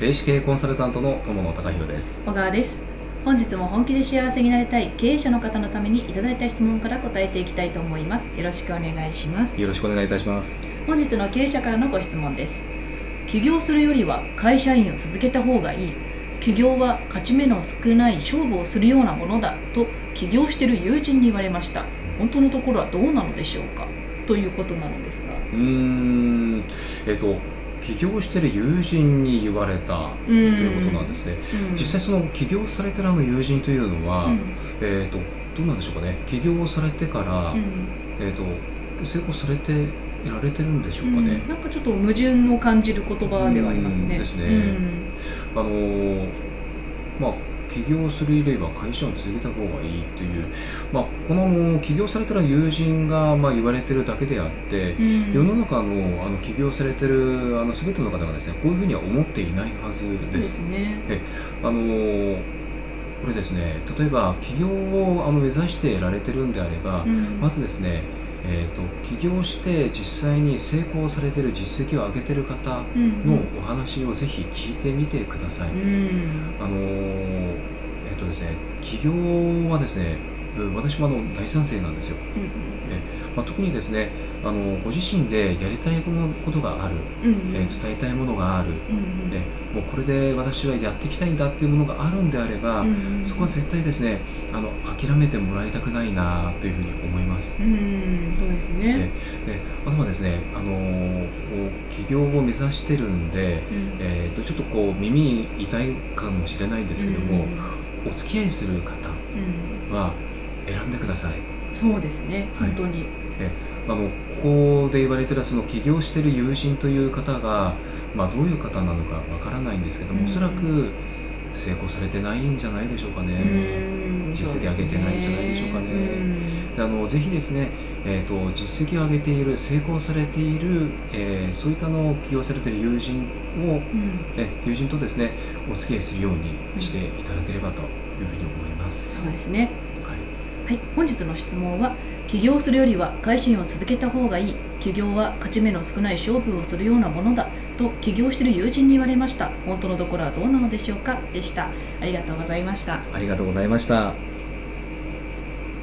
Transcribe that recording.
霊視系コンサルタントの友野隆弘です。小川です。本日も本気で幸せになりたい経営者の方のためにいただいた質問から答えていきたいと思います。よろしくお願いします。よろしくお願いいたします。本日の経営者からのご質問です。起業するよりは会社員を続けた方がいい。起業は勝ち目の少ない勝負をするようなものだ。と起業している友人に言われました。本当のところはどうなのでしょうか。ということなのですが。うーん。えっ、と起業してる友人に言われたということなんですね、うん。実際その起業されてるあの友人というのは、うん。えっ、とどうなんでしょうかね。起業されてから、うん。えっ、と成功されていられてるんでしょうかね、うん。なんかちょっと矛盾を感じる言葉ではありますね。うん。ですね。うん。あのーまあ起業するよりは会社を続けた方がいいという、まあ、この起業されてる友人がまあ言われてるだけであって、うん世の中のあの起業されてるあの全ての方がですねこういうふうには思っていないはずで。ですすね。あのーこれですね例えば起業をあの目指してられてるんであれば、うんまずですね、えー、と起業して実際に成功されてる実績を上げてる方のお話をぜひ聞いてみてください。うんあのーえっ、とですね起業はですねうん私もあの大賛成なんですよ。えまあ、特にですねあのご自身でやりたいことがある、うんえー伝えたいものがある、うんえもうこれで私はやっていきたいんだっていうものがあるんであれば、うんそこは絶対ですねあの諦めてもらいたくないなというふうに思います。うんそうですでね。であとはですね、あのーこう起業を目指してるんで、うん。えー、とちょっとこう耳痛いかもしれないんですけども、お付き合いする方うんは選んでください。そうですね。はい本当に。あのここで言われてるその起業してる友人という方が、まあ、どういう方なのかわからないんですけども、うんおそらく成功されてないんじゃないでしょうかね。うん実績上げてないんじゃないでしょうかねのぜひですね、えー、と実績を上げている成功されている、えーそういったあの起業されている友人を、うん。うんえ友人とですねお付き合いするようにしていただければというふうに思います。そうですね。はい。はい、本日の質問は起業するよりは会社員を続けた方がいい。起業は勝ち目の少ない勝負をするようなものだ。と起業している友人に言われました。本当のところはどうなのでしょうか。でした。ありがとうございました。ありがとうございました。